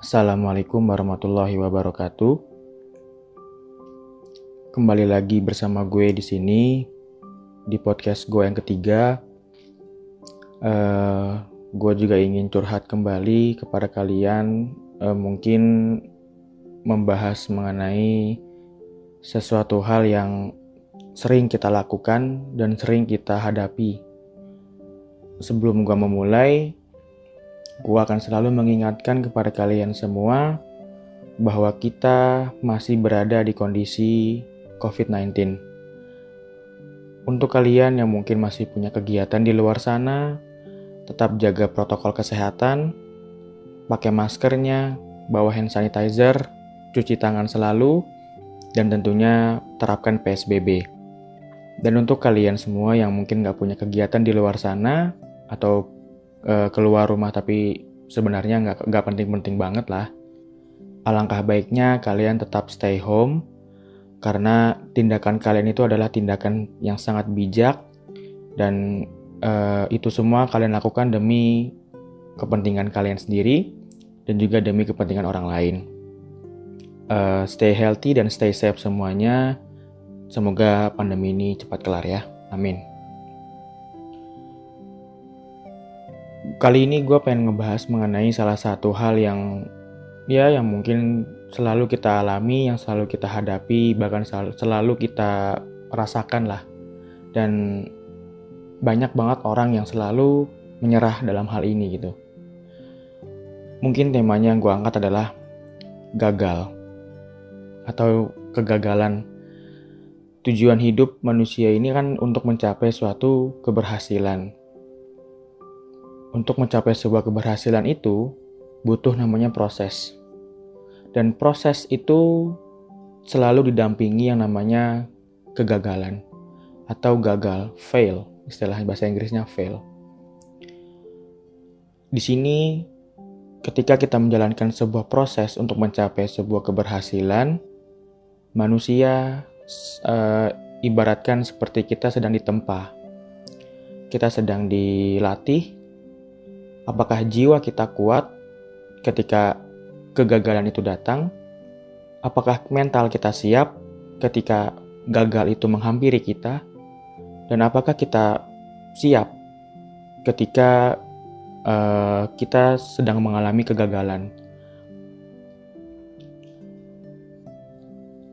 Assalamualaikum warahmatullahi wabarakatuh. Kembali lagi bersama gue di sini di podcast gue yang ketiga. Uh, gue juga ingin curhat kembali kepada kalian, uh, mungkin membahas mengenai sesuatu hal yang sering kita lakukan dan sering kita hadapi. Sebelum gue memulai, Gua akan selalu mengingatkan kepada kalian semua bahwa kita masih berada di kondisi COVID-19. Untuk kalian yang mungkin masih punya kegiatan di luar sana, tetap jaga protokol kesehatan, pakai maskernya, bawa hand sanitizer, cuci tangan selalu, dan tentunya terapkan PSBB. Dan untuk kalian semua yang mungkin gak punya kegiatan di luar sana, atau uh, keluar rumah tapi sebenarnya nggak nggak penting-penting banget lah. Alangkah baiknya kalian tetap stay home karena tindakan kalian itu adalah tindakan yang sangat bijak dan uh, itu semua kalian lakukan demi kepentingan kalian sendiri dan juga demi kepentingan orang lain. Uh, stay healthy dan stay safe semuanya. Semoga pandemi ini cepat kelar ya. Amin. Kali ini gue pengen ngebahas mengenai salah satu hal yang ya yang mungkin selalu kita alami, yang selalu kita hadapi, bahkan selalu, kita rasakan lah. Dan banyak banget orang yang selalu menyerah dalam hal ini gitu. Mungkin temanya yang gue angkat adalah gagal atau kegagalan. Tujuan hidup manusia ini kan untuk mencapai suatu keberhasilan, untuk mencapai sebuah keberhasilan itu butuh namanya proses. Dan proses itu selalu didampingi yang namanya kegagalan atau gagal, fail, istilah bahasa Inggrisnya fail. Di sini ketika kita menjalankan sebuah proses untuk mencapai sebuah keberhasilan, manusia uh, ibaratkan seperti kita sedang ditempa. Kita sedang dilatih Apakah jiwa kita kuat ketika kegagalan itu datang? Apakah mental kita siap ketika gagal itu menghampiri kita? Dan apakah kita siap ketika uh, kita sedang mengalami kegagalan?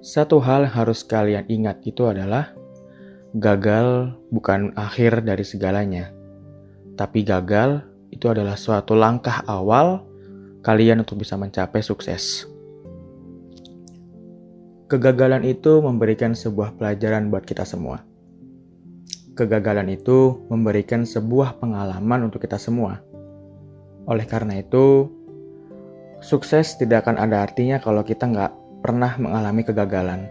Satu hal harus kalian ingat itu adalah gagal bukan akhir dari segalanya, tapi gagal itu adalah suatu langkah awal kalian untuk bisa mencapai sukses. Kegagalan itu memberikan sebuah pelajaran buat kita semua. Kegagalan itu memberikan sebuah pengalaman untuk kita semua. Oleh karena itu, sukses tidak akan ada artinya kalau kita nggak pernah mengalami kegagalan.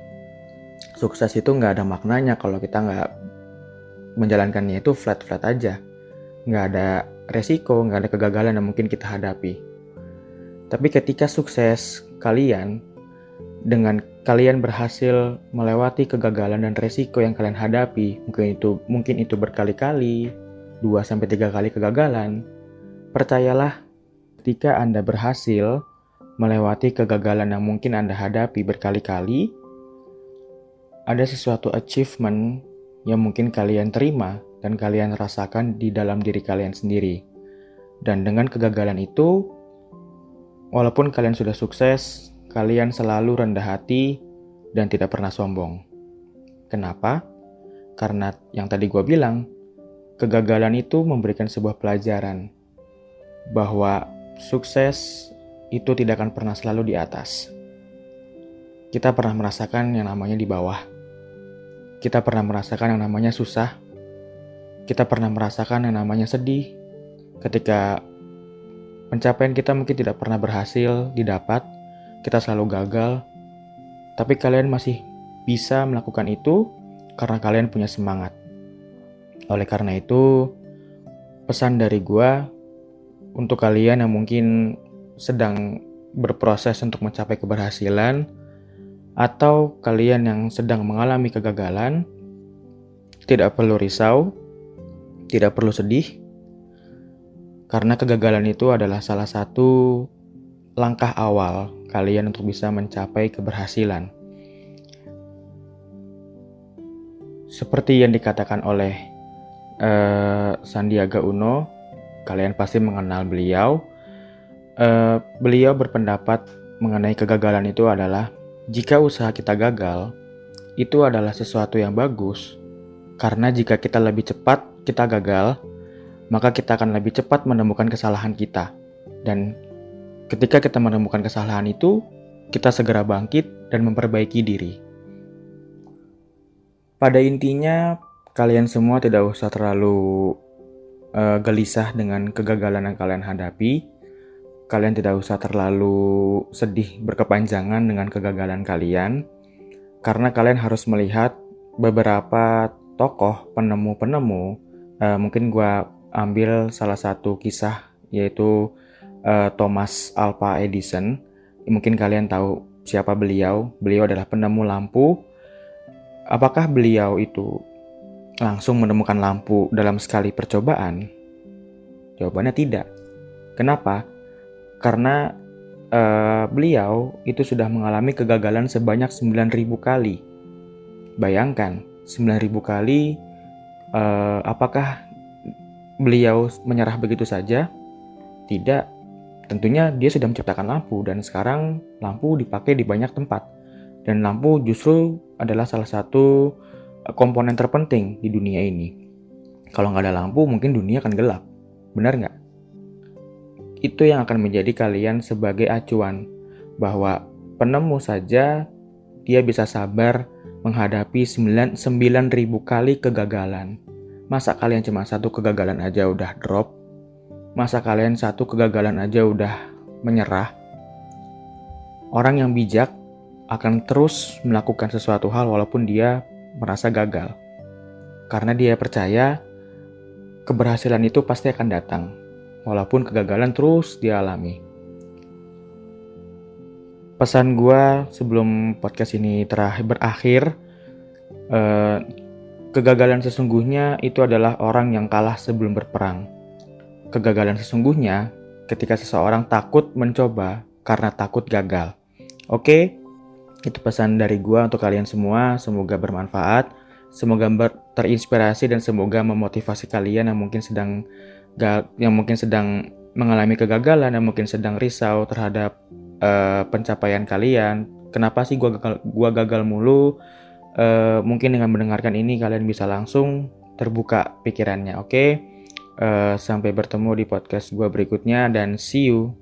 Sukses itu nggak ada maknanya kalau kita nggak menjalankannya itu flat-flat aja. Nggak ada resiko, nggak ada kegagalan yang mungkin kita hadapi. Tapi ketika sukses kalian, dengan kalian berhasil melewati kegagalan dan resiko yang kalian hadapi, mungkin itu mungkin itu berkali-kali, 2 sampai 3 kali kegagalan. Percayalah, ketika Anda berhasil melewati kegagalan yang mungkin Anda hadapi berkali-kali, ada sesuatu achievement yang mungkin kalian terima dan kalian rasakan di dalam diri kalian sendiri. Dan dengan kegagalan itu, walaupun kalian sudah sukses, kalian selalu rendah hati dan tidak pernah sombong. Kenapa? Karena yang tadi gue bilang, kegagalan itu memberikan sebuah pelajaran bahwa sukses itu tidak akan pernah selalu di atas. Kita pernah merasakan yang namanya di bawah. Kita pernah merasakan yang namanya susah, kita pernah merasakan yang namanya sedih. Ketika pencapaian kita mungkin tidak pernah berhasil didapat, kita selalu gagal, tapi kalian masih bisa melakukan itu karena kalian punya semangat. Oleh karena itu, pesan dari gua untuk kalian yang mungkin sedang berproses untuk mencapai keberhasilan atau kalian yang sedang mengalami kegagalan, tidak perlu risau, tidak perlu sedih, karena kegagalan itu adalah salah satu langkah awal kalian untuk bisa mencapai keberhasilan. Seperti yang dikatakan oleh uh, Sandiaga Uno, kalian pasti mengenal beliau. Uh, beliau berpendapat mengenai kegagalan itu adalah jika usaha kita gagal, itu adalah sesuatu yang bagus. Karena jika kita lebih cepat kita gagal, maka kita akan lebih cepat menemukan kesalahan kita. Dan ketika kita menemukan kesalahan itu, kita segera bangkit dan memperbaiki diri. Pada intinya, kalian semua tidak usah terlalu uh, gelisah dengan kegagalan yang kalian hadapi. Kalian tidak usah terlalu sedih berkepanjangan dengan kegagalan kalian, karena kalian harus melihat beberapa tokoh penemu-penemu. Uh, mungkin gue ambil salah satu kisah yaitu uh, Thomas Alva Edison. Mungkin kalian tahu siapa beliau. Beliau adalah penemu lampu Apakah beliau itu langsung menemukan lampu dalam sekali percobaan? Jawabannya tidak. Kenapa? Karena uh, beliau itu sudah mengalami kegagalan sebanyak 9000 kali. Bayangkan, 9000 kali uh, apakah beliau menyerah begitu saja? Tidak. Tentunya dia sudah menciptakan lampu dan sekarang lampu dipakai di banyak tempat. Dan lampu justru adalah salah satu eh, komponen terpenting di dunia ini. Kalau nggak ada lampu, mungkin dunia akan gelap. Benar nggak? Itu yang akan menjadi kalian sebagai acuan bahwa penemu saja dia bisa sabar menghadapi 9.000 kali kegagalan. Masa kalian cuma satu kegagalan aja udah drop? Masa kalian satu kegagalan aja udah menyerah? Orang yang bijak akan terus melakukan sesuatu hal walaupun dia merasa gagal. Karena dia percaya keberhasilan itu pasti akan datang, walaupun kegagalan terus dialami. Pesan gue sebelum podcast ini terakhir berakhir, eh, kegagalan sesungguhnya itu adalah orang yang kalah sebelum berperang. Kegagalan sesungguhnya ketika seseorang takut mencoba karena takut gagal. Oke, itu pesan dari gua untuk kalian semua. Semoga bermanfaat, semoga ber terinspirasi dan semoga memotivasi kalian yang mungkin sedang yang mungkin sedang mengalami kegagalan yang mungkin sedang risau terhadap uh, pencapaian kalian. Kenapa sih gua gagal, gua gagal mulu? Uh, mungkin dengan mendengarkan ini kalian bisa langsung terbuka pikirannya. Oke, okay? uh, sampai bertemu di podcast gua berikutnya dan see you.